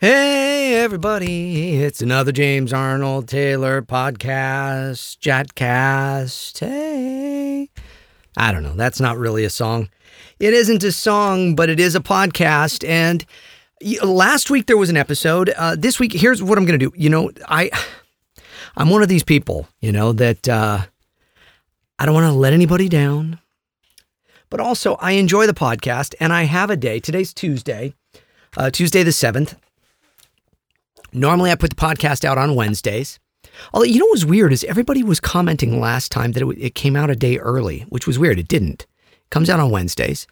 Hey, everybody, it's another James Arnold Taylor podcast, Jatcast. Hey. I don't know. That's not really a song. It isn't a song, but it is a podcast. And last week there was an episode. Uh, this week, here's what I'm going to do. You know, I, I'm one of these people, you know, that uh, I don't want to let anybody down. But also, I enjoy the podcast and I have a day. Today's Tuesday, uh, Tuesday the 7th. Normally, I put the podcast out on Wednesdays. Although, you know what was weird is everybody was commenting last time that it, it came out a day early, which was weird. It didn't. It comes out on Wednesdays.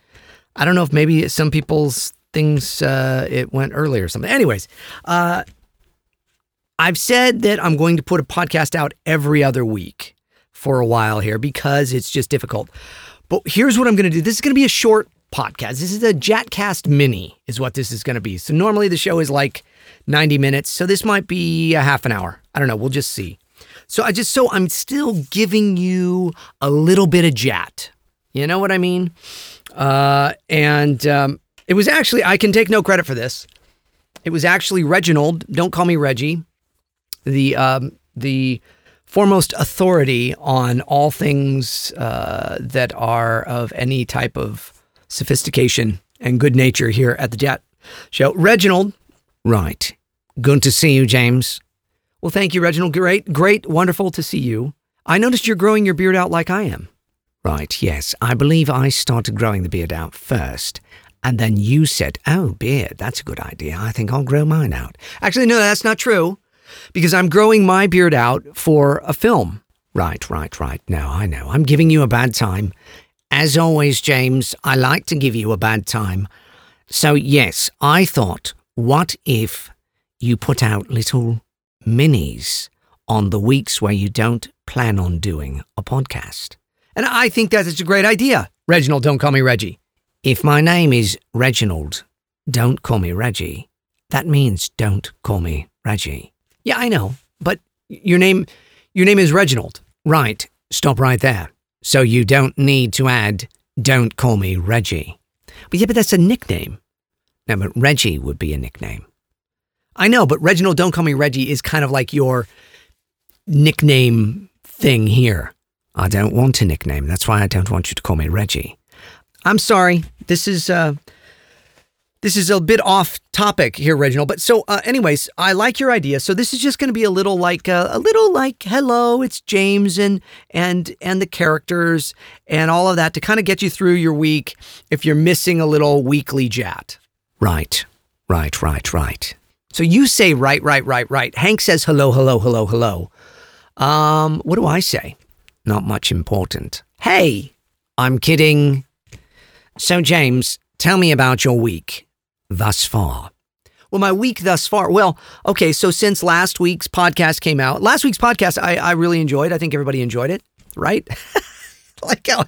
I don't know if maybe some people's things uh, it went early or something. Anyways, uh, I've said that I'm going to put a podcast out every other week for a while here because it's just difficult. But here's what I'm going to do. This is going to be a short podcast. This is a Jatcast mini, is what this is going to be. So normally the show is like 90 minutes. So this might be a half an hour. I don't know. We'll just see. So I just, so I'm still giving you a little bit of Jat. You know what I mean? Uh, and um, it was actually, I can take no credit for this. It was actually Reginald, don't call me Reggie, the, um, the, foremost authority on all things uh, that are of any type of sophistication and good nature here at the Jet Show. Reginald, right. Good to see you, James. Well, thank you, Reginald. Great, great, wonderful to see you. I noticed you're growing your beard out like I am. Right, yes. I believe I started growing the beard out first. And then you said, Oh, beard, that's a good idea. I think I'll grow mine out. Actually, no, that's not true because I'm growing my beard out for a film. Right, right, right. No, I know. I'm giving you a bad time. As always, James, I like to give you a bad time. So, yes, I thought, what if you put out little minis on the weeks where you don't plan on doing a podcast? And I think that is a great idea. Reginald, don't call me Reggie. If my name is Reginald, don't call me Reggie. That means don't call me Reggie. Yeah, I know, but your name your name is Reginald. Right. Stop right there. So you don't need to add don't call me Reggie. But yeah, but that's a nickname. No, but Reggie would be a nickname. I know, but Reginald don't call me Reggie is kind of like your nickname thing here. I don't want a nickname. That's why I don't want you to call me Reggie. I'm sorry. This is uh this is a bit off topic here, Reginald. But so, uh, anyways, I like your idea. So this is just going to be a little like uh, a little like hello, it's James and and and the characters and all of that to kind of get you through your week if you're missing a little weekly jat. Right, right, right, right. So you say right, right, right, right. Hank says hello, hello, hello, hello. Um, what do I say? Not much important. Hey, I'm kidding. So James, tell me about your week thus far. Well, my week thus far. Well, okay, so since last week's podcast came out, last week's podcast I, I really enjoyed. I think everybody enjoyed it, right? like how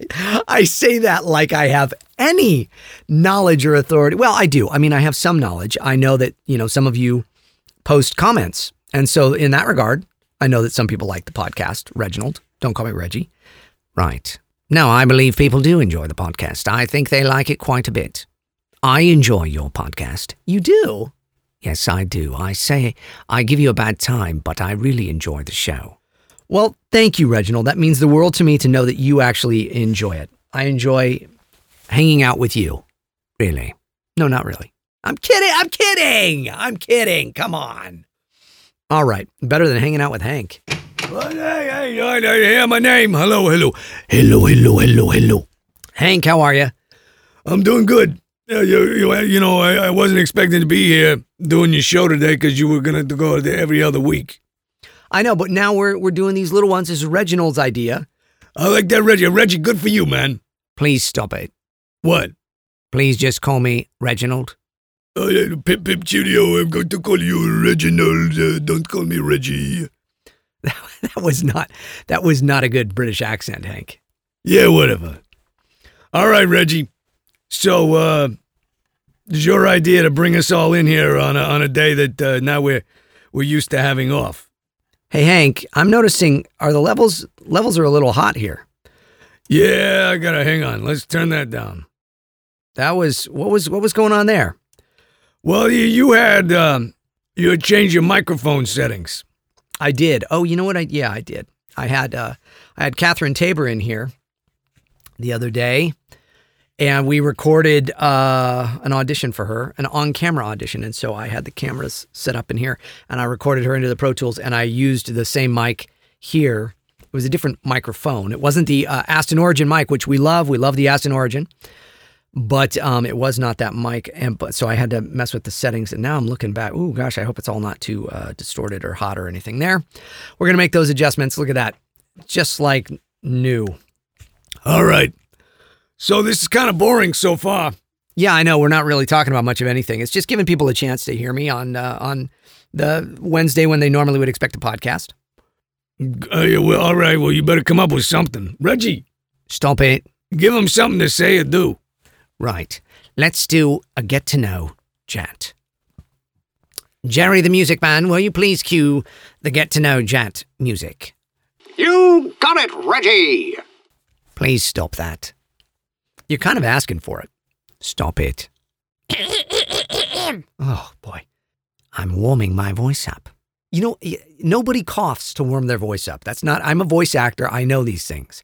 I say that like I have any knowledge or authority. Well, I do. I mean, I have some knowledge. I know that, you know, some of you post comments. And so in that regard, I know that some people like the podcast. Reginald, don't call me Reggie. Right. No, I believe people do enjoy the podcast. I think they like it quite a bit. I enjoy your podcast. You do? Yes, I do. I say I give you a bad time, but I really enjoy the show. Well, thank you, Reginald. That means the world to me to know that you actually enjoy it. I enjoy hanging out with you. Really? No, not really. I'm kidding. I'm kidding. I'm kidding. Come on. All right. Better than hanging out with Hank. Hey, hey, hey, I hear my name. Hello, hello. Hello, hello, hello, hello. Hank, how are you? I'm doing good. Yeah, you, you, you know, I, I wasn't expecting to be here doing your show today because you were going to go every other week. I know, but now we're we're doing these little ones. This is Reginald's idea. I like that, Reggie. Reggie, good for you, man. Please stop it. What? Please just call me Reginald. Oh, yeah, pip, pip, cheerio. I'm going to call you Reginald. Uh, don't call me Reggie. that was not that was not a good British accent, Hank. Yeah, whatever. All right, Reggie. So, uh, it's your idea to bring us all in here on a, on a day that uh, now we're we're used to having off. Hey Hank, I'm noticing are the levels levels are a little hot here. Yeah, I gotta hang on. Let's turn that down. That was what was what was going on there? Well, you, you had um, you had changed your microphone settings. I did. Oh, you know what? I yeah, I did. I had uh, I had Catherine Taber in here the other day, and we recorded uh, an audition for her, an on-camera audition. And so I had the cameras set up in here, and I recorded her into the Pro Tools, and I used the same mic here. It was a different microphone. It wasn't the uh, Aston Origin mic, which we love. We love the Aston Origin but um, it was not that mic, and but so I had to mess with the settings. And now I'm looking back. Oh gosh, I hope it's all not too uh, distorted or hot or anything. There, we're gonna make those adjustments. Look at that, just like new. All right. So this is kind of boring so far. Yeah, I know we're not really talking about much of anything. It's just giving people a chance to hear me on uh, on the Wednesday when they normally would expect a podcast. Uh, yeah, well, all right. Well, you better come up with something, Reggie. Stop it. Give them something to say or do. Right. Let's do a get to know chat. Jerry the Music Man, will you please cue the get to know chat music? You got it, Reggie! Please stop that. You're kind of asking for it. Stop it. oh, boy. I'm warming my voice up. You know, nobody coughs to warm their voice up. That's not, I'm a voice actor. I know these things.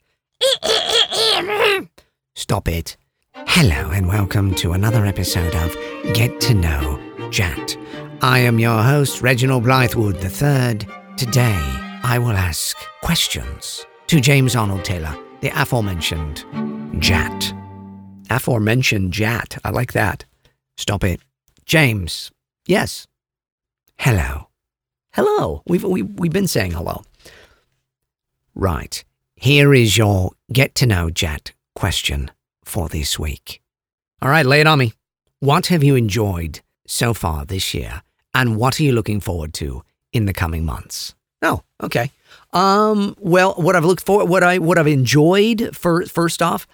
Stop it. Hello, and welcome to another episode of Get to Know Chat. I am your host, Reginald Blythewood III. Today, I will ask questions to James Arnold Taylor, the aforementioned Jat. Aforementioned Jat. I like that. Stop it. James. Yes. Hello. Hello. We've, we, we've been saying hello. Right. Here is your get to know Jat question for this week. All right, lay it on me. What have you enjoyed so far this year, and what are you looking forward to in the coming months? Oh, okay. Um, well, what I've looked for, what I what I've enjoyed for first off,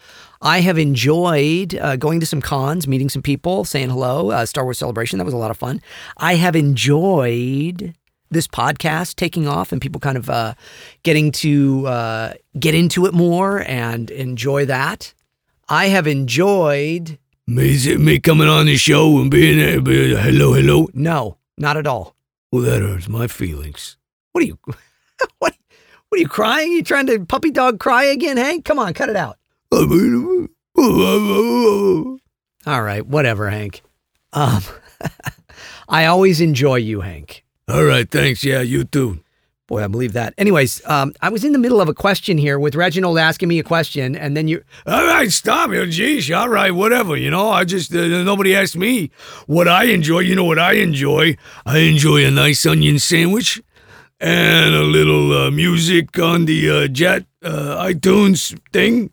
I have enjoyed uh, going to some cons, meeting some people, saying hello. Uh, Star Wars Celebration that was a lot of fun. I have enjoyed this podcast taking off and people kind of uh, getting to uh, get into it more and enjoy that. I have enjoyed. Me, is it me coming on the show and being there, being, hello, hello. No, not at all. Well, that hurts my feelings. What are you? what? What are you crying? You trying to puppy dog cry again, Hank? Come on, cut it out. All right, whatever, Hank. Um, I always enjoy you, Hank. All right, thanks. Yeah, you too. Boy, I believe that. Anyways, um, I was in the middle of a question here with Reginald asking me a question, and then you. All right, stop it. Geez, all right, whatever. You know, I just, uh, nobody asked me what I enjoy. You know what I enjoy? I enjoy a nice onion sandwich and a little uh, music on the uh, Jet uh, iTunes thing.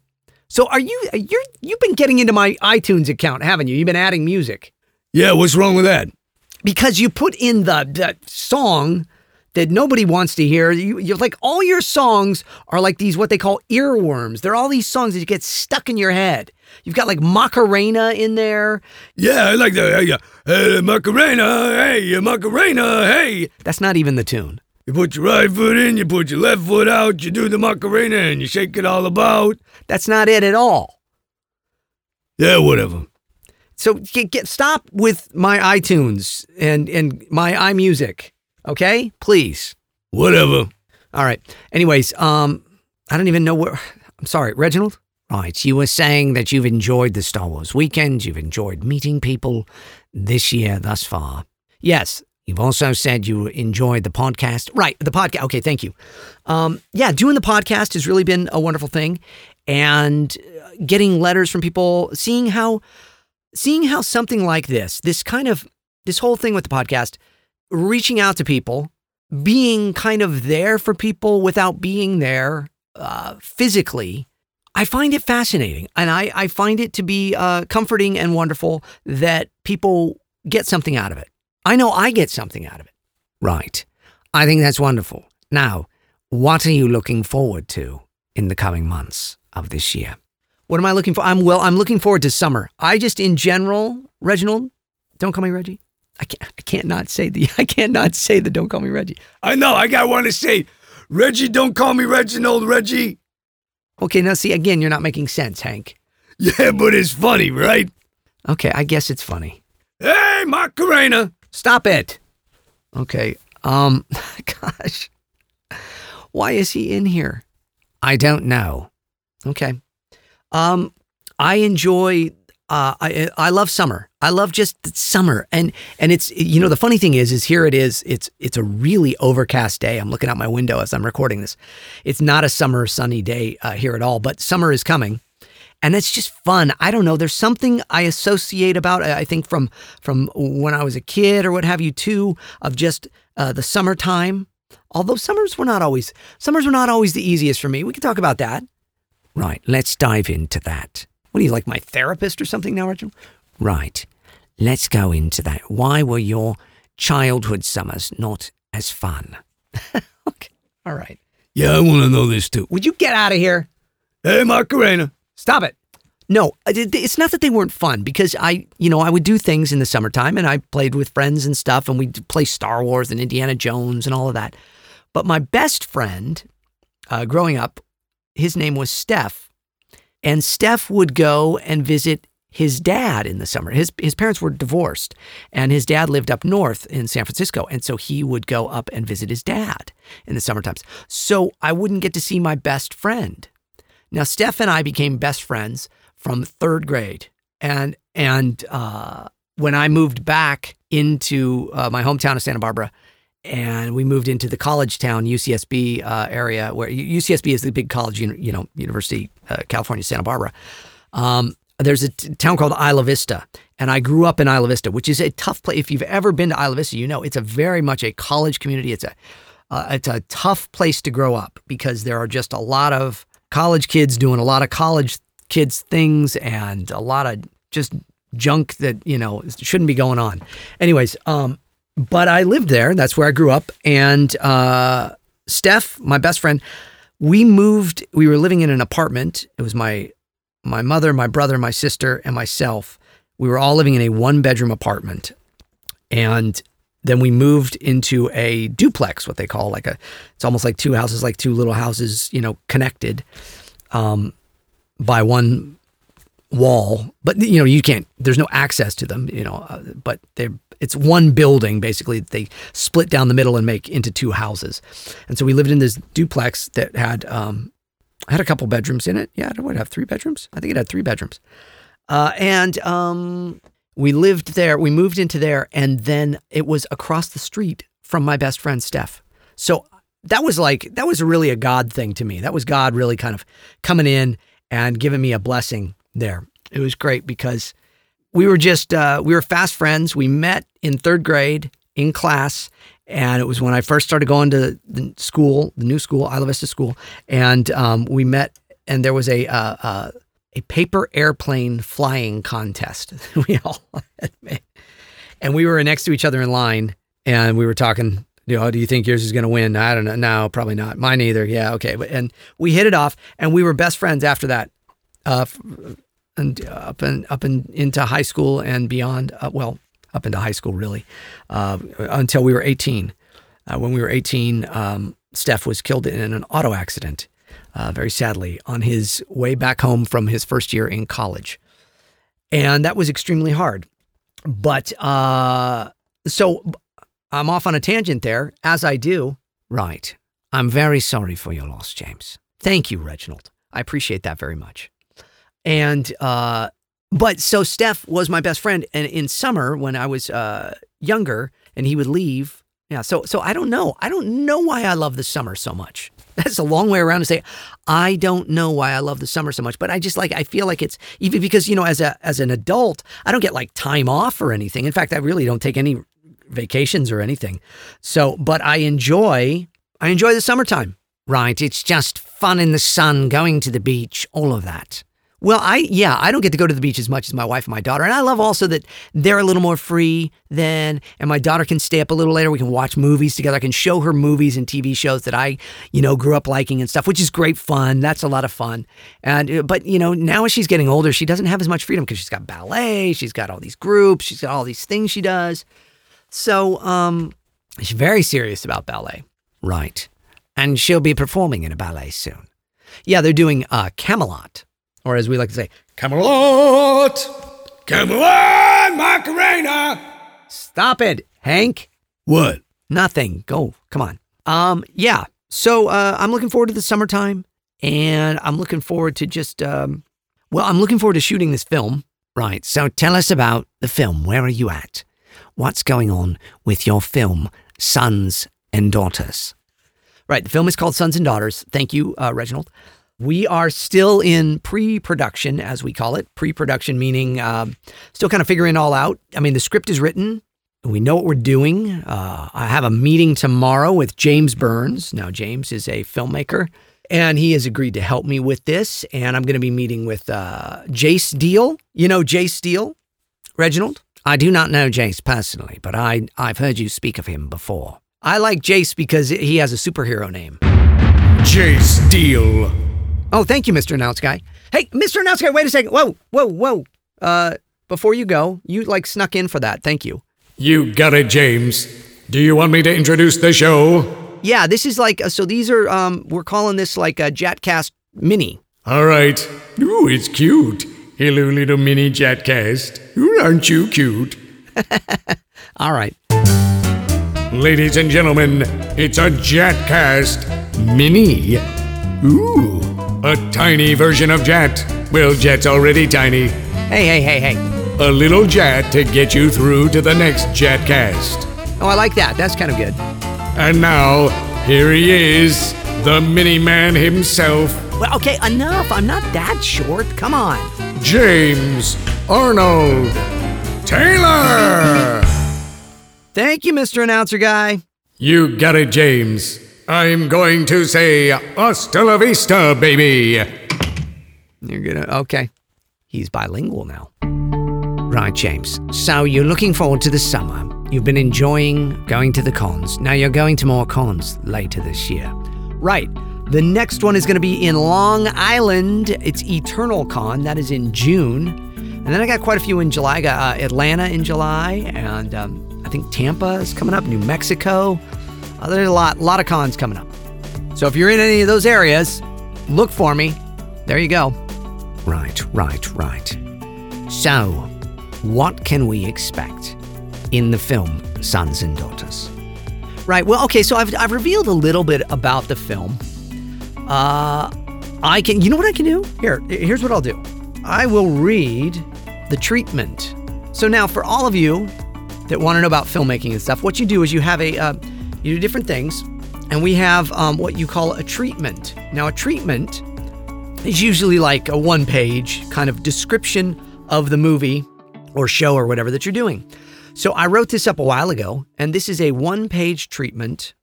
So, are you? You're you've been getting into my iTunes account, haven't you? You've been adding music Yeah, what's wrong with that? because you put in the, the song that nobody wants to hear. You, you're like all your songs are like these what they call earworms. They're all these songs that get stuck in your head. You've got like Macarena in there. Yeah, I like that. Hey, Macarena, hey, Macarena, hey. That's not even the tune. You put your right foot in, you put your left foot out, you do the Macarena, and you shake it all about. That's not it at all. Yeah, whatever. So get, get stop with my iTunes and and my iMusic. Okay, please. Whatever. All right. Anyways, um, I don't even know where. I'm sorry, Reginald. Right, you were saying that you've enjoyed the Star Wars weekend. You've enjoyed meeting people this year thus far. Yes, you've also said you enjoyed the podcast. Right, the podcast. Okay, thank you. Um, yeah, doing the podcast has really been a wonderful thing, and uh, getting letters from people, seeing how, seeing how something like this, this kind of, this whole thing with the podcast, reaching out to people, being kind of there for people without being there uh, physically. I find it fascinating and I, I find it to be uh, comforting and wonderful that people get something out of it. I know I get something out of it. Right. I think that's wonderful. Now, what are you looking forward to in the coming months of this year? What am I looking for? I'm well, I'm looking forward to summer. I just in general, Reginald, don't call me Reggie. I can't I can't not say the I can't not say the don't call me Reggie. I know, I got one to say. Reggie, don't call me Reginald, Reggie. Okay, now see again, you're not making sense, Hank. Yeah, but it's funny, right? Okay, I guess it's funny. Hey, Macarena. Stop it. Okay. Um, gosh. Why is he in here? I don't know. Okay. Um, I enjoy. Uh, I I love summer. I love just summer, and and it's you know the funny thing is is here it is. It's it's a really overcast day. I'm looking out my window as I'm recording this. It's not a summer sunny day uh, here at all, but summer is coming, and it's just fun. I don't know. There's something I associate about. I think from from when I was a kid or what have you too of just uh, the summertime. Although summers were not always summers were not always the easiest for me. We can talk about that. Right. Let's dive into that. What are you like my therapist or something now, Reginald? Right. Let's go into that. Why were your childhood summers not as fun? okay. All right. Yeah, I want to know this too. Would you get out of here? Hey, Macarena. Stop it. No, it's not that they weren't fun because I, you know, I would do things in the summertime and I played with friends and stuff and we'd play Star Wars and Indiana Jones and all of that. But my best friend uh, growing up, his name was Steph. And Steph would go and visit his dad in the summer. His his parents were divorced, and his dad lived up north in San Francisco, and so he would go up and visit his dad in the summer times. So I wouldn't get to see my best friend. Now Steph and I became best friends from third grade, and and uh, when I moved back into uh, my hometown of Santa Barbara, and we moved into the college town UCSB uh, area, where UCSB is the big college, you know, University, uh, California, Santa Barbara. Um, there's a t- town called Isla Vista, and I grew up in Isla Vista, which is a tough place. If you've ever been to Isla Vista, you know it's a very much a college community. It's a uh, it's a tough place to grow up because there are just a lot of college kids doing a lot of college kids things and a lot of just junk that you know shouldn't be going on. Anyways, um, but I lived there. That's where I grew up. And uh, Steph, my best friend, we moved. We were living in an apartment. It was my my mother, my brother, my sister, and myself. We were all living in a one bedroom apartment, and then we moved into a duplex, what they call like a. It's almost like two houses, like two little houses, you know, connected um, by one wall. But you know, you can't. There's no access to them, you know. Uh, but they're it's one building basically. They split down the middle and make into two houses. And so we lived in this duplex that had um, had a couple bedrooms in it. Yeah, it would have three bedrooms. I think it had three bedrooms. Uh, and um, we lived there. We moved into there, and then it was across the street from my best friend Steph. So that was like that was really a God thing to me. That was God really kind of coming in and giving me a blessing there. It was great because we were just uh, we were fast friends. We met in third grade in class, and it was when I first started going to the school, the new school, Isla Vista School, and um, we met. And there was a uh, uh, a paper airplane flying contest. we all and we were next to each other in line, and we were talking. You know, do you think yours is going to win? I don't know. No, probably not. Mine either. Yeah, okay. But and we hit it off, and we were best friends after that. Uh, and up and up and into high school and beyond. Uh, well, up into high school really, uh, until we were 18. Uh, when we were 18, um, Steph was killed in an auto accident, uh, very sadly, on his way back home from his first year in college, and that was extremely hard. But uh, so I'm off on a tangent there, as I do. Right. I'm very sorry for your loss, James. Thank you, Reginald. I appreciate that very much. And uh, but so Steph was my best friend, and in summer when I was uh, younger, and he would leave. Yeah, so so I don't know. I don't know why I love the summer so much. That's a long way around to say I don't know why I love the summer so much, but I just like I feel like it's even because you know as a as an adult, I don't get like time off or anything. In fact, I really don't take any vacations or anything. So, but I enjoy I enjoy the summertime. Right, it's just fun in the sun, going to the beach, all of that. Well, I yeah, I don't get to go to the beach as much as my wife and my daughter, and I love also that they're a little more free then, and my daughter can stay up a little later. We can watch movies together. I can show her movies and TV shows that I, you know, grew up liking and stuff, which is great fun. That's a lot of fun. And uh, but you know, now as she's getting older, she doesn't have as much freedom because she's got ballet, she's got all these groups, she's got all these things she does. So, um, she's very serious about ballet, right? And she'll be performing in a ballet soon. Yeah, they're doing uh, Camelot or as we like to say, Camelot! Camelot, Macarena! Stop it, Hank. What? Nothing. Go. Come on. Um, yeah. So uh, I'm looking forward to the summertime, and I'm looking forward to just um, well, I'm looking forward to shooting this film. Right. So tell us about the film. Where are you at? What's going on with your film, Sons and Daughters? Right. The film is called Sons and Daughters. Thank you, uh, Reginald. We are still in pre production, as we call it. Pre production meaning uh, still kind of figuring it all out. I mean, the script is written. We know what we're doing. Uh, I have a meeting tomorrow with James Burns. Now, James is a filmmaker, and he has agreed to help me with this. And I'm going to be meeting with uh, Jace Deal. You know Jace Deal, Reginald? I do not know Jace personally, but I, I've heard you speak of him before. I like Jace because he has a superhero name. Jace Deal. Oh, thank you, Mr. Announce Guy. Hey, Mr. Announce Guy, wait a second. Whoa, whoa, whoa. Uh, before you go, you like snuck in for that. Thank you. You got it, James. Do you want me to introduce the show? Yeah, this is like, uh, so these are, um, we're calling this like a Jatcast Mini. All right. Ooh, it's cute. Hello, little mini Jatcast. Ooh, aren't you cute? All right. Ladies and gentlemen, it's a Jatcast Mini. Ooh, a tiny version of Jet. Well, Jat's already tiny. Hey, hey, hey, hey. A little Jet to get you through to the next Jatcast. Oh, I like that. That's kind of good. And now, here he is, the mini man himself, Well, okay, enough. I'm not that short. Come on. James Arnold Taylor. Thank you, Mr. Announcer Guy. You got it, James. I'm going to say hasta la vista, baby. You're gonna, okay. He's bilingual now. Right, James. So you're looking forward to the summer. You've been enjoying going to the cons. Now you're going to more cons later this year. Right. The next one is going to be in Long Island. It's Eternal Con. That is in June. And then I got quite a few in July. I got uh, Atlanta in July, and um, I think Tampa is coming up, New Mexico. Uh, there's a lot, lot of cons coming up. So if you're in any of those areas, look for me. There you go. Right, right, right. So, what can we expect in the film Sons and Daughters? Right. Well, okay. So I've I've revealed a little bit about the film. Uh, I can. You know what I can do? Here. Here's what I'll do. I will read the treatment. So now, for all of you that want to know about filmmaking and stuff, what you do is you have a uh, you do different things, and we have um, what you call a treatment. Now, a treatment is usually like a one-page kind of description of the movie or show or whatever that you're doing. So I wrote this up a while ago, and this is a one page treatment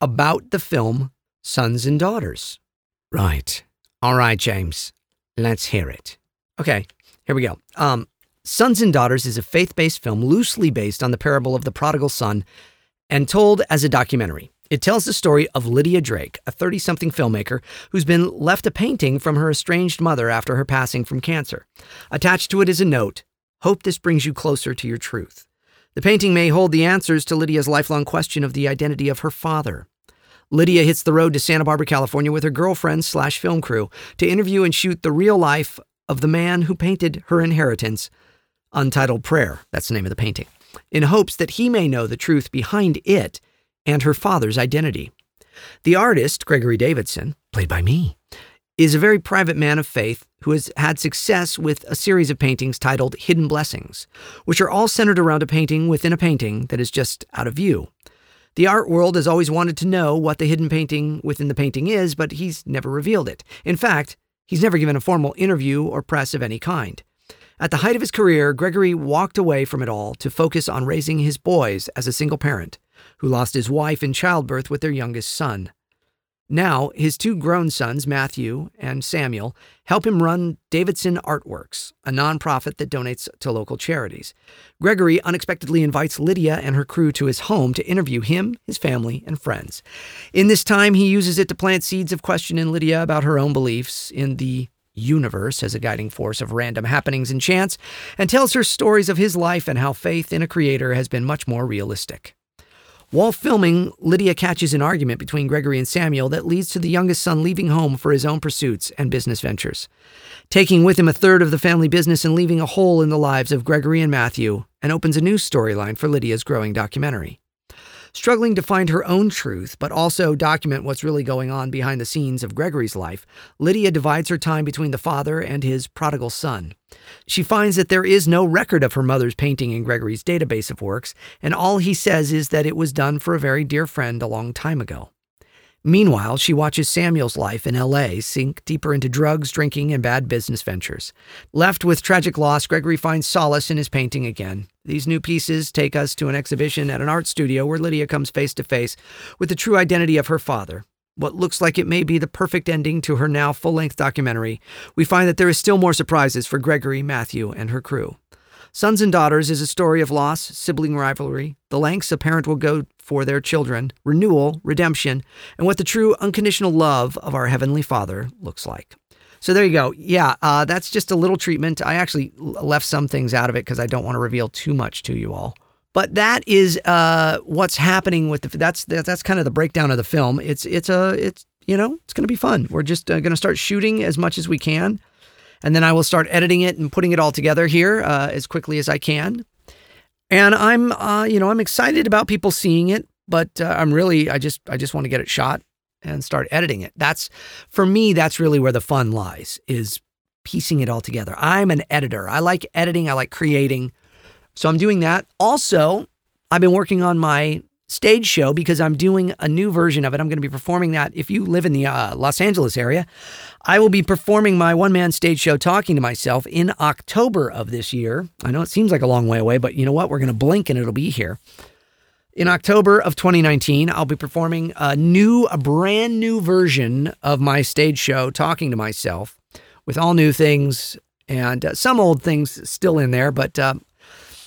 about the film Sons and Daughters. Right. All right, James. Let's hear it. Okay, here we go. Um, Sons and Daughters is a faith based film loosely based on the parable of the prodigal son and told as a documentary. It tells the story of Lydia Drake, a 30 something filmmaker who's been left a painting from her estranged mother after her passing from cancer. Attached to it is a note Hope this brings you closer to your truth. The painting may hold the answers to Lydia's lifelong question of the identity of her father. Lydia hits the road to Santa Barbara, California with her girlfriend slash film crew to interview and shoot the real life of the man who painted her inheritance, Untitled Prayer. That's the name of the painting, in hopes that he may know the truth behind it and her father's identity. The artist, Gregory Davidson, played by me, is a very private man of faith who has had success with a series of paintings titled Hidden Blessings, which are all centered around a painting within a painting that is just out of view. The art world has always wanted to know what the hidden painting within the painting is, but he's never revealed it. In fact, he's never given a formal interview or press of any kind. At the height of his career, Gregory walked away from it all to focus on raising his boys as a single parent who lost his wife in childbirth with their youngest son. Now, his two grown sons, Matthew and Samuel, help him run Davidson Artworks, a nonprofit that donates to local charities. Gregory unexpectedly invites Lydia and her crew to his home to interview him, his family, and friends. In this time, he uses it to plant seeds of question in Lydia about her own beliefs in the universe as a guiding force of random happenings and chance, and tells her stories of his life and how faith in a creator has been much more realistic. While filming, Lydia catches an argument between Gregory and Samuel that leads to the youngest son leaving home for his own pursuits and business ventures, taking with him a third of the family business and leaving a hole in the lives of Gregory and Matthew, and opens a new storyline for Lydia's growing documentary. Struggling to find her own truth, but also document what's really going on behind the scenes of Gregory's life, Lydia divides her time between the father and his prodigal son. She finds that there is no record of her mother's painting in Gregory's database of works, and all he says is that it was done for a very dear friend a long time ago. Meanwhile, she watches Samuel's life in LA sink deeper into drugs, drinking, and bad business ventures. Left with tragic loss, Gregory finds solace in his painting again. These new pieces take us to an exhibition at an art studio where Lydia comes face to face with the true identity of her father. What looks like it may be the perfect ending to her now full length documentary, we find that there is still more surprises for Gregory, Matthew, and her crew. Sons and Daughters is a story of loss, sibling rivalry, the lengths a parent will go for their children, renewal, redemption, and what the true unconditional love of our Heavenly Father looks like. So there you go. Yeah, uh, that's just a little treatment. I actually left some things out of it because I don't want to reveal too much to you all. But that is uh, what's happening with the. That's that's kind of the breakdown of the film. It's it's a it's you know it's going to be fun. We're just uh, going to start shooting as much as we can and then I will start editing it and putting it all together here uh, as quickly as I can. And I'm, uh, you know, I'm excited about people seeing it, but uh, I'm really, I just, I just want to get it shot and start editing it. That's, for me, that's really where the fun lies, is piecing it all together. I'm an editor. I like editing. I like creating. So I'm doing that. Also, I've been working on my stage show because I'm doing a new version of it. I'm going to be performing that. If you live in the uh, Los Angeles area, I will be performing my one man stage show, Talking to Myself, in October of this year. I know it seems like a long way away, but you know what? We're going to blink and it'll be here. In October of 2019, I'll be performing a new, a brand new version of my stage show, Talking to Myself, with all new things and uh, some old things still in there, but uh,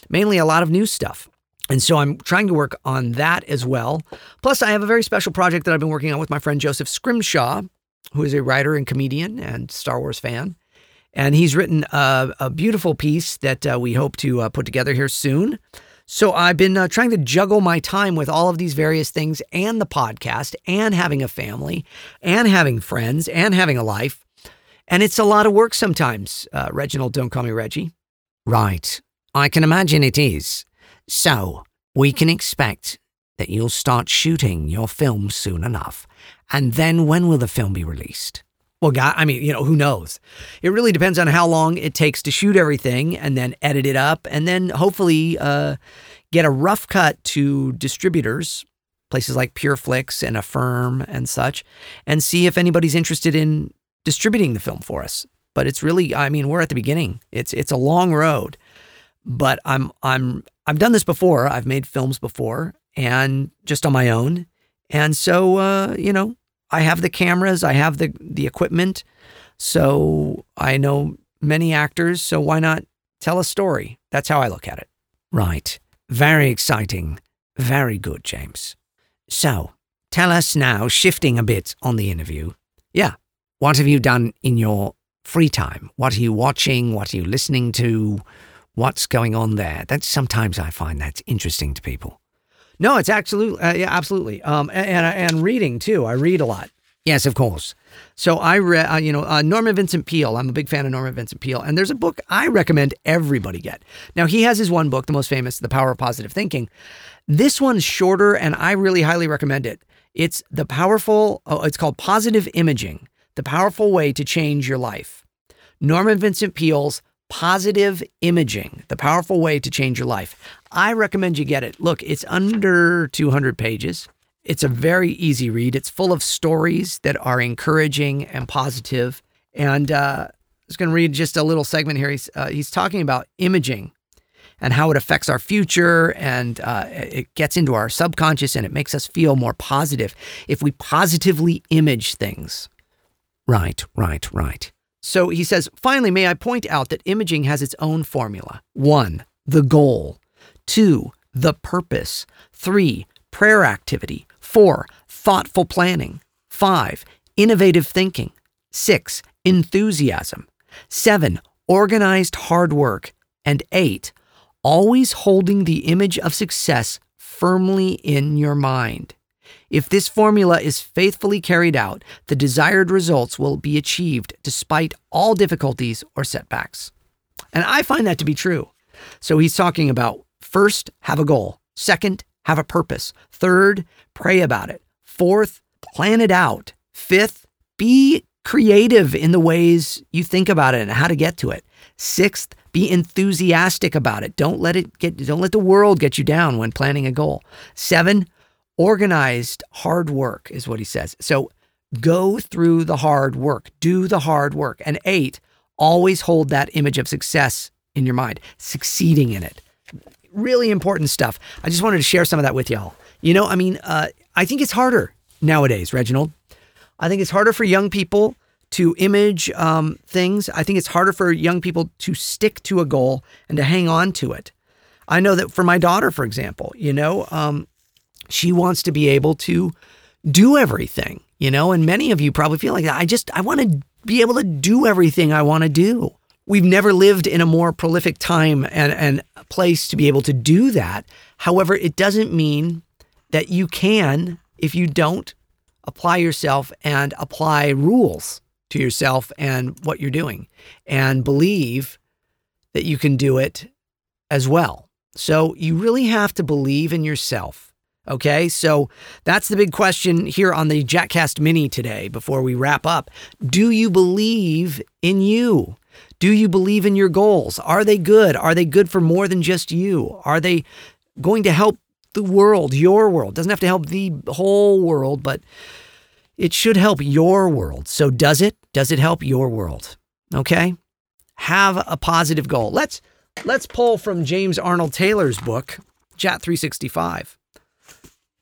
mainly a lot of new stuff. And so I'm trying to work on that as well. Plus, I have a very special project that I've been working on with my friend Joseph Scrimshaw, who is a writer and comedian and Star Wars fan. And he's written a, a beautiful piece that uh, we hope to uh, put together here soon. So I've been uh, trying to juggle my time with all of these various things and the podcast and having a family and having friends and having a life. And it's a lot of work sometimes, uh, Reginald, don't call me Reggie. Right. I can imagine it is. So, we can expect that you'll start shooting your film soon enough. And then when will the film be released? Well, God, I mean, you know, who knows? It really depends on how long it takes to shoot everything and then edit it up and then hopefully uh, get a rough cut to distributors, places like PureFlix and Affirm and such, and see if anybody's interested in distributing the film for us. But it's really, I mean, we're at the beginning. It's it's a long road, but I'm I'm I've done this before. I've made films before and just on my own. And so, uh, you know, I have the cameras, I have the, the equipment. So I know many actors. So why not tell a story? That's how I look at it. Right. Very exciting. Very good, James. So tell us now, shifting a bit on the interview. Yeah. What have you done in your free time? What are you watching? What are you listening to? What's going on there. That's sometimes I find that's interesting to people. No, it's absolutely, uh, yeah, absolutely. Um, and, and reading too. I read a lot. Yes, of course. So I read, uh, you know, uh, Norman Vincent Peale. I'm a big fan of Norman Vincent Peale, and there's a book I recommend everybody get. Now he has his one book, the most famous, The Power of Positive Thinking. This one's shorter, and I really highly recommend it. It's the powerful. Oh, it's called Positive Imaging: The Powerful Way to Change Your Life. Norman Vincent Peale's Positive Imaging, the powerful way to change your life. I recommend you get it. Look, it's under 200 pages. It's a very easy read. It's full of stories that are encouraging and positive. And uh, I was going to read just a little segment here. He's, uh, he's talking about imaging and how it affects our future and uh, it gets into our subconscious and it makes us feel more positive if we positively image things. Right, right, right. So he says, finally, may I point out that imaging has its own formula. One, the goal. Two, the purpose. Three, prayer activity. Four, thoughtful planning. Five, innovative thinking. Six, enthusiasm. Seven, organized hard work. And eight, always holding the image of success firmly in your mind. If this formula is faithfully carried out, the desired results will be achieved despite all difficulties or setbacks. And I find that to be true. So he's talking about first, have a goal. Second, have a purpose. Third, pray about it. Fourth, plan it out. Fifth, be creative in the ways you think about it and how to get to it. Sixth, be enthusiastic about it. Don't let it get don't let the world get you down when planning a goal. Seven, organized hard work is what he says. So go through the hard work, do the hard work. And eight, always hold that image of success in your mind, succeeding in it. Really important stuff. I just wanted to share some of that with y'all. You know, I mean, uh, I think it's harder nowadays, Reginald. I think it's harder for young people to image um, things. I think it's harder for young people to stick to a goal and to hang on to it. I know that for my daughter, for example, you know, um, she wants to be able to do everything, you know, and many of you probably feel like that. I just, I want to be able to do everything I want to do. We've never lived in a more prolific time and, and place to be able to do that. However, it doesn't mean that you can if you don't apply yourself and apply rules to yourself and what you're doing and believe that you can do it as well. So you really have to believe in yourself. Okay, so that's the big question here on the Jatcast Mini today before we wrap up. Do you believe in you? Do you believe in your goals? Are they good? Are they good for more than just you? Are they going to help the world, your world? Doesn't have to help the whole world, but it should help your world. So does it? Does it help your world? Okay? Have a positive goal. Let's let's pull from James Arnold Taylor's book, Chat 365.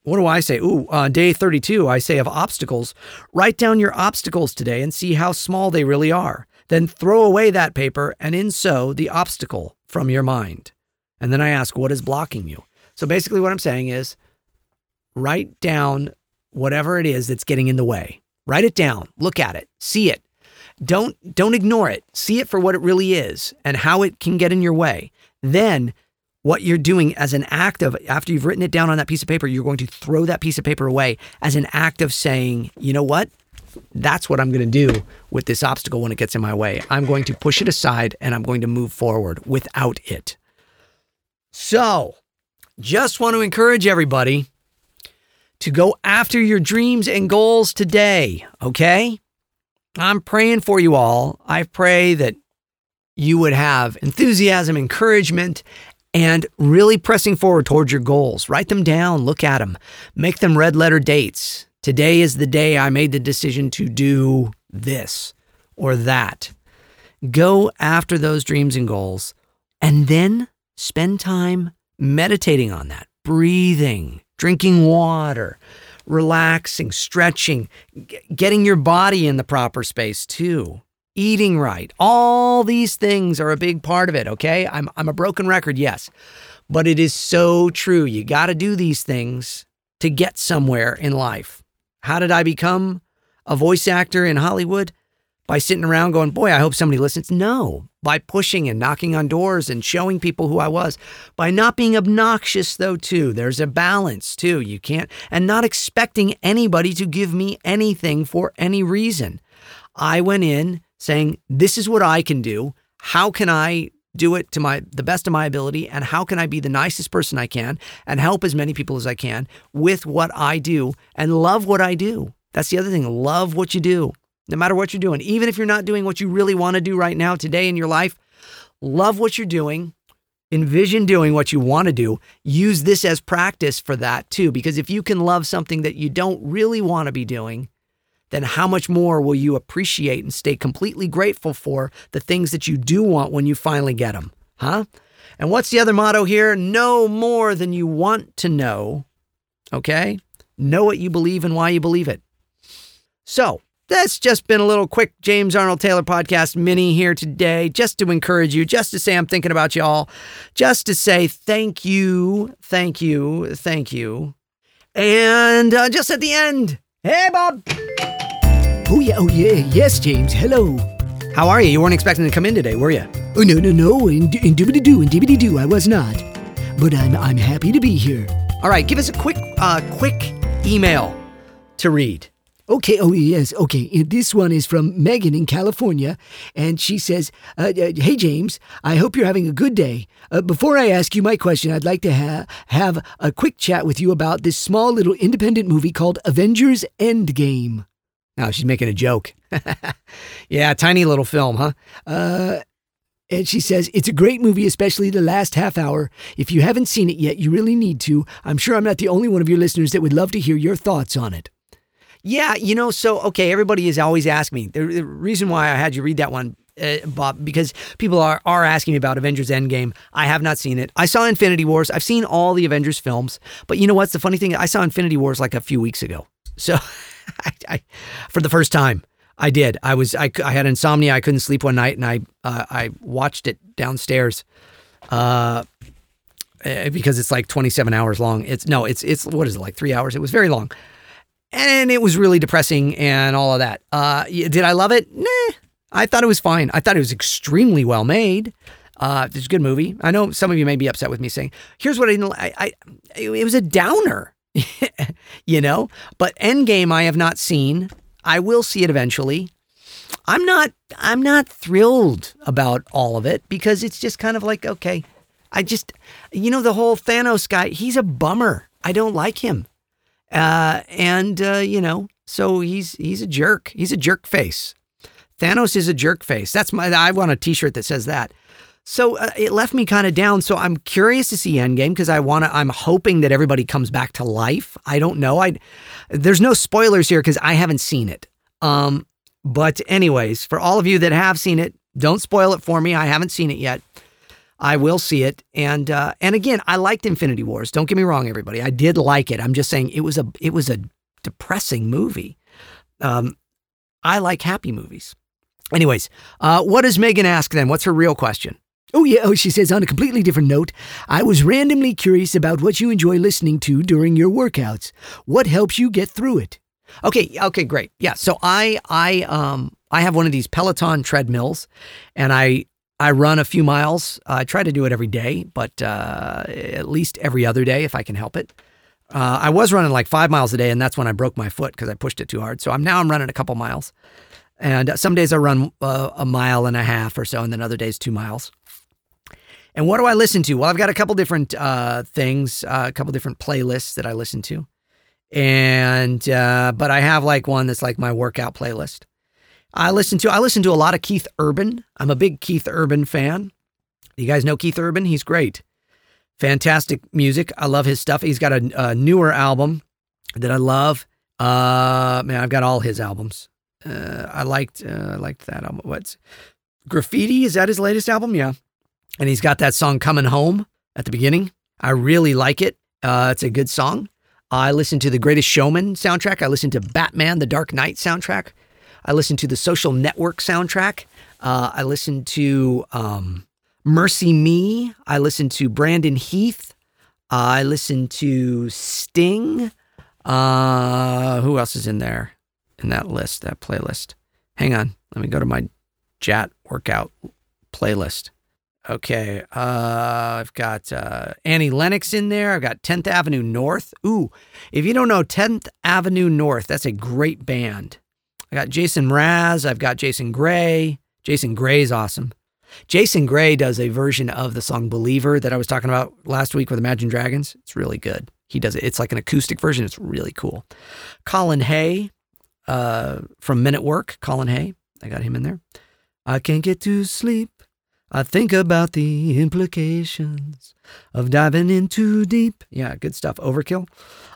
What do I say? Ooh, uh, day 32, I say of obstacles. Write down your obstacles today and see how small they really are. Then throw away that paper and in so the obstacle from your mind. And then I ask, what is blocking you? So basically, what I'm saying is write down whatever it is that's getting in the way. Write it down, look at it, see it. Don't don't ignore it. See it for what it really is and how it can get in your way. Then what you're doing as an act of after you've written it down on that piece of paper, you're going to throw that piece of paper away as an act of saying, "You know what? That's what I'm going to do with this obstacle when it gets in my way. I'm going to push it aside and I'm going to move forward without it." So, just want to encourage everybody to go after your dreams and goals today, okay? I'm praying for you all. I pray that you would have enthusiasm, encouragement, and really pressing forward towards your goals. Write them down, look at them, make them red letter dates. Today is the day I made the decision to do this or that. Go after those dreams and goals, and then spend time meditating on that, breathing, drinking water, relaxing, stretching, getting your body in the proper space too, eating right. All these things are a big part of it, okay? I'm, I'm a broken record, yes, but it is so true. You got to do these things to get somewhere in life. How did I become a voice actor in Hollywood? By sitting around going, boy, I hope somebody listens. No, by pushing and knocking on doors and showing people who I was. By not being obnoxious, though, too. There's a balance, too. You can't, and not expecting anybody to give me anything for any reason. I went in saying, this is what I can do. How can I do it to my the best of my ability and how can I be the nicest person I can and help as many people as I can with what I do and love what I do. That's the other thing. Love what you do no matter what you're doing. Even if you're not doing what you really want to do right now today in your life, love what you're doing. Envision doing what you want to do. Use this as practice for that too. Because if you can love something that you don't really want to be doing, then how much more will you appreciate and stay completely grateful for the things that you do want when you finally get them? Huh? And what's the other motto here? Know more than you want to know. Okay? Know what you believe and why you believe it. So, that's just been a little quick James Arnold Taylor podcast mini here today, just to encourage you, just to say I'm thinking about y'all, just to say thank you, thank you, thank you. And uh, just at the end, hey, Bob. Oh, yeah, oh, yeah, yes, James, hello. How are you? You weren't expecting to come in today, were you? Oh, no, no, no, in, in doobity doo, in dibbity doo, I was not. But I'm, I'm happy to be here. All right, give us a quick, uh, quick email to read. Okay, oh yes, okay. Uh, This one is from Megan in California, and she says, uh, uh, "Hey James, I hope you're having a good day. Uh, before I ask you my question, I'd like to ha- have a quick chat with you about this small little independent movie called Avengers Endgame." Oh, she's making a joke. yeah, tiny little film, huh? Uh, and she says, It's a great movie, especially the last half hour. If you haven't seen it yet, you really need to. I'm sure I'm not the only one of your listeners that would love to hear your thoughts on it. Yeah, you know, so okay, everybody is always asking me. The, the reason why I had you read that one, uh, Bob, because people are are asking me about Avengers Endgame. I have not seen it. I saw Infinity Wars. I've seen all the Avengers films, but you know what's the funny thing? I saw Infinity Wars like a few weeks ago. So, I, I for the first time, I did. I was I, I had insomnia. I couldn't sleep one night, and I uh, I watched it downstairs. Uh, eh, because it's like 27 hours long. It's no, it's it's what is it like three hours? It was very long and it was really depressing and all of that. Uh, did I love it? Nah, I thought it was fine. I thought it was extremely well made. Uh, it's a good movie. I know some of you may be upset with me saying, "Here's what I didn't." I, I it was a downer, you know. But Endgame, I have not seen. I will see it eventually. I'm not. I'm not thrilled about all of it because it's just kind of like okay. I just, you know, the whole Thanos guy. He's a bummer. I don't like him. Uh, and uh, you know, so he's he's a jerk. He's a jerk face. Thanos is a jerk face. That's my. I want a T-shirt that says that. So uh, it left me kind of down. So I'm curious to see Endgame because I want to. I'm hoping that everybody comes back to life. I don't know. I there's no spoilers here because I haven't seen it. Um, but anyways, for all of you that have seen it, don't spoil it for me. I haven't seen it yet. I will see it. And uh, and again, I liked Infinity Wars. Don't get me wrong, everybody. I did like it. I'm just saying it was a it was a depressing movie. Um, I like happy movies. Anyways, uh, what does Megan ask then? What's her real question? Oh, yeah. Oh, she says, on a completely different note, I was randomly curious about what you enjoy listening to during your workouts. What helps you get through it? Okay, okay, great. Yeah, so I I um I have one of these Peloton treadmills, and I I run a few miles. I try to do it every day, but uh, at least every other day if I can help it. Uh, I was running like five miles a day, and that's when I broke my foot because I pushed it too hard. So I'm now I'm running a couple miles, and uh, some days I run uh, a mile and a half or so, and then other days two miles. And what do I listen to? Well, I've got a couple different uh, things, uh, a couple different playlists that I listen to and uh, but I have like one that's like my workout playlist. I listen to I listen to a lot of Keith Urban. I'm a big Keith Urban fan. You guys know Keith Urban? He's great, fantastic music. I love his stuff. He's got a, a newer album that I love. Uh, man, I've got all his albums. Uh, I liked uh, I liked that album. What's Graffiti? Is that his latest album? Yeah, and he's got that song "Coming Home" at the beginning. I really like it. Uh, it's a good song. I listen to the Greatest Showman soundtrack. I listen to Batman: The Dark Knight soundtrack. I listen to the Social Network soundtrack. Uh, I listen to um, MercyMe. I listen to Brandon Heath. I listen to Sting. Uh, who else is in there in that list, that playlist? Hang on. Let me go to my Jat workout playlist. Okay. Uh, I've got uh, Annie Lennox in there. I've got 10th Avenue North. Ooh, if you don't know 10th Avenue North, that's a great band. I got Jason Mraz. I've got Jason Gray. Jason Gray's awesome. Jason Gray does a version of the song Believer that I was talking about last week with Imagine Dragons. It's really good. He does it. It's like an acoustic version. It's really cool. Colin Hay uh, from Men at Work. Colin Hay. I got him in there. I can't get to sleep. I think about the implications of diving in too deep. Yeah, good stuff. Overkill.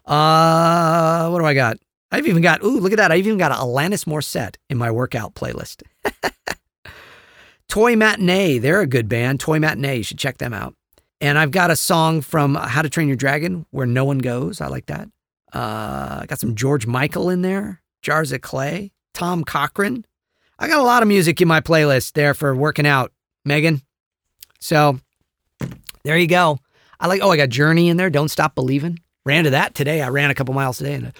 Uh, what do I got? I've even got, ooh, look at that. I've even got Alanis Morissette in my workout playlist. Toy Matinee, they're a good band. Toy Matinee, you should check them out. And I've got a song from How to Train Your Dragon, Where No One Goes. I like that. Uh, I got some George Michael in there, Jars of Clay, Tom Cochrane. I got a lot of music in my playlist there for working out, Megan. So there you go. I like, oh, I got Journey in there. Don't Stop Believing. Ran to that today. I ran a couple miles today and uh,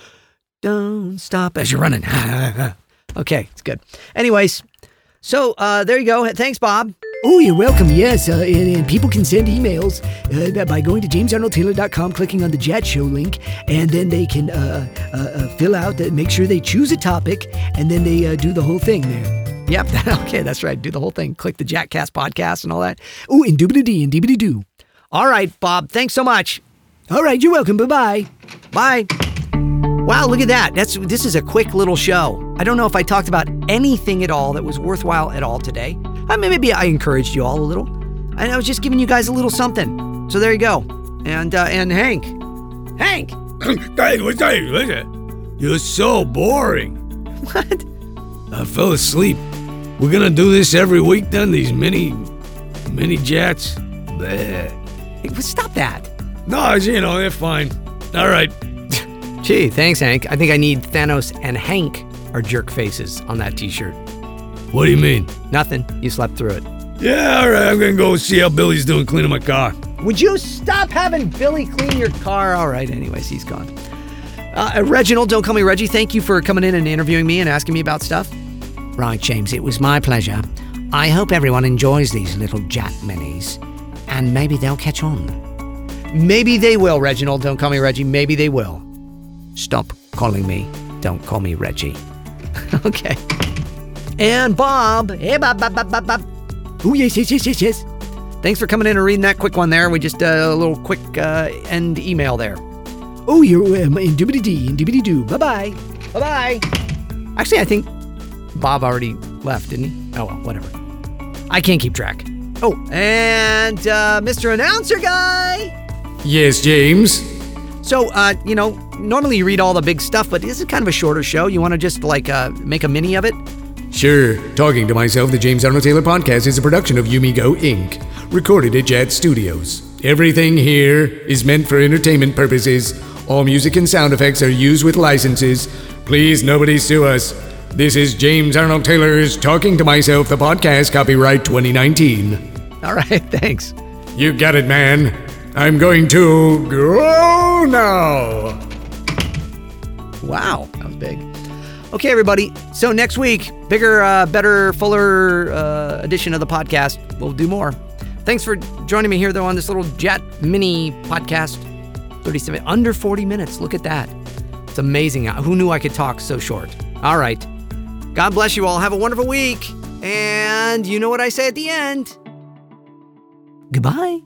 don't stop as you're running. okay, it's good. Anyways, so uh, there you go. Thanks, Bob. Oh, you're welcome. Yes, uh, and, and people can send emails uh, by going to jamesarnoldtaylor.com, clicking on the Jet Show link, and then they can uh, uh, uh, fill out, uh, make sure they choose a topic, and then they uh, do the whole thing there. Yep. okay, that's right. Do the whole thing. Click the Jatcast podcast and all that. Oh, and doobity dee and deebity doo. All right, Bob. Thanks so much. All right, you're welcome. Bye bye. Bye. Wow, look at that. That's this is a quick little show. I don't know if I talked about anything at all that was worthwhile at all today. I mean, maybe I encouraged you all a little. And I was just giving you guys a little something. So there you go. And uh, and Hank, Hank, Hey, what's? You're so boring. what? I fell asleep. We're gonna do this every week then? These mini, mini jets? Bleh. Hey, Stop that. No, you know, they're fine. All right. Gee, thanks, Hank. I think I need Thanos and Hank are jerk faces on that T-shirt. What do you mean? Nothing. You slept through it. Yeah, all right. I'm gonna go see how Billy's doing cleaning my car. Would you stop having Billy clean your car? All right, anyways, he's gone. Uh, Reginald, don't call me Reggie. Thank you for coming in and interviewing me and asking me about stuff. Right, James, it was my pleasure. I hope everyone enjoys these little Jack minis, and maybe they'll catch on. Maybe they will, Reginald. Don't call me Reggie. Maybe they will. Stop calling me. Don't call me Reggie. okay. And Bob. Hey, Bob, Bob, Bob, Bob, Bob. Oh, yes, yes, yes, yes, yes. Thanks for coming in and reading that quick one there. We just uh, a little quick uh, end email there. Oh, you're um, in doobity dee and doobity doo. Bye bye. Bye bye. Actually, I think Bob already left, didn't he? Oh, well, whatever. I can't keep track. Oh, and uh, Mr. Announcer Guy. Yes, James. So, uh, you know, normally you read all the big stuff, but this is kind of a shorter show. You want to just like uh, make a mini of it? Sure. Talking to myself, the James Arnold Taylor podcast is a production of Yumigo Inc., recorded at Jet Studios. Everything here is meant for entertainment purposes. All music and sound effects are used with licenses. Please, nobody sue us. This is James Arnold Taylor's Talking to Myself, the podcast, copyright 2019. All right, thanks. You got it, man. I'm going to go now. Wow, that was big. Okay, everybody. So next week, bigger, uh, better, fuller uh, edition of the podcast. We'll do more. Thanks for joining me here, though, on this little Jet Mini podcast. 37, under 40 minutes. Look at that. It's amazing. Who knew I could talk so short? All right. God bless you all. Have a wonderful week. And you know what I say at the end. Goodbye.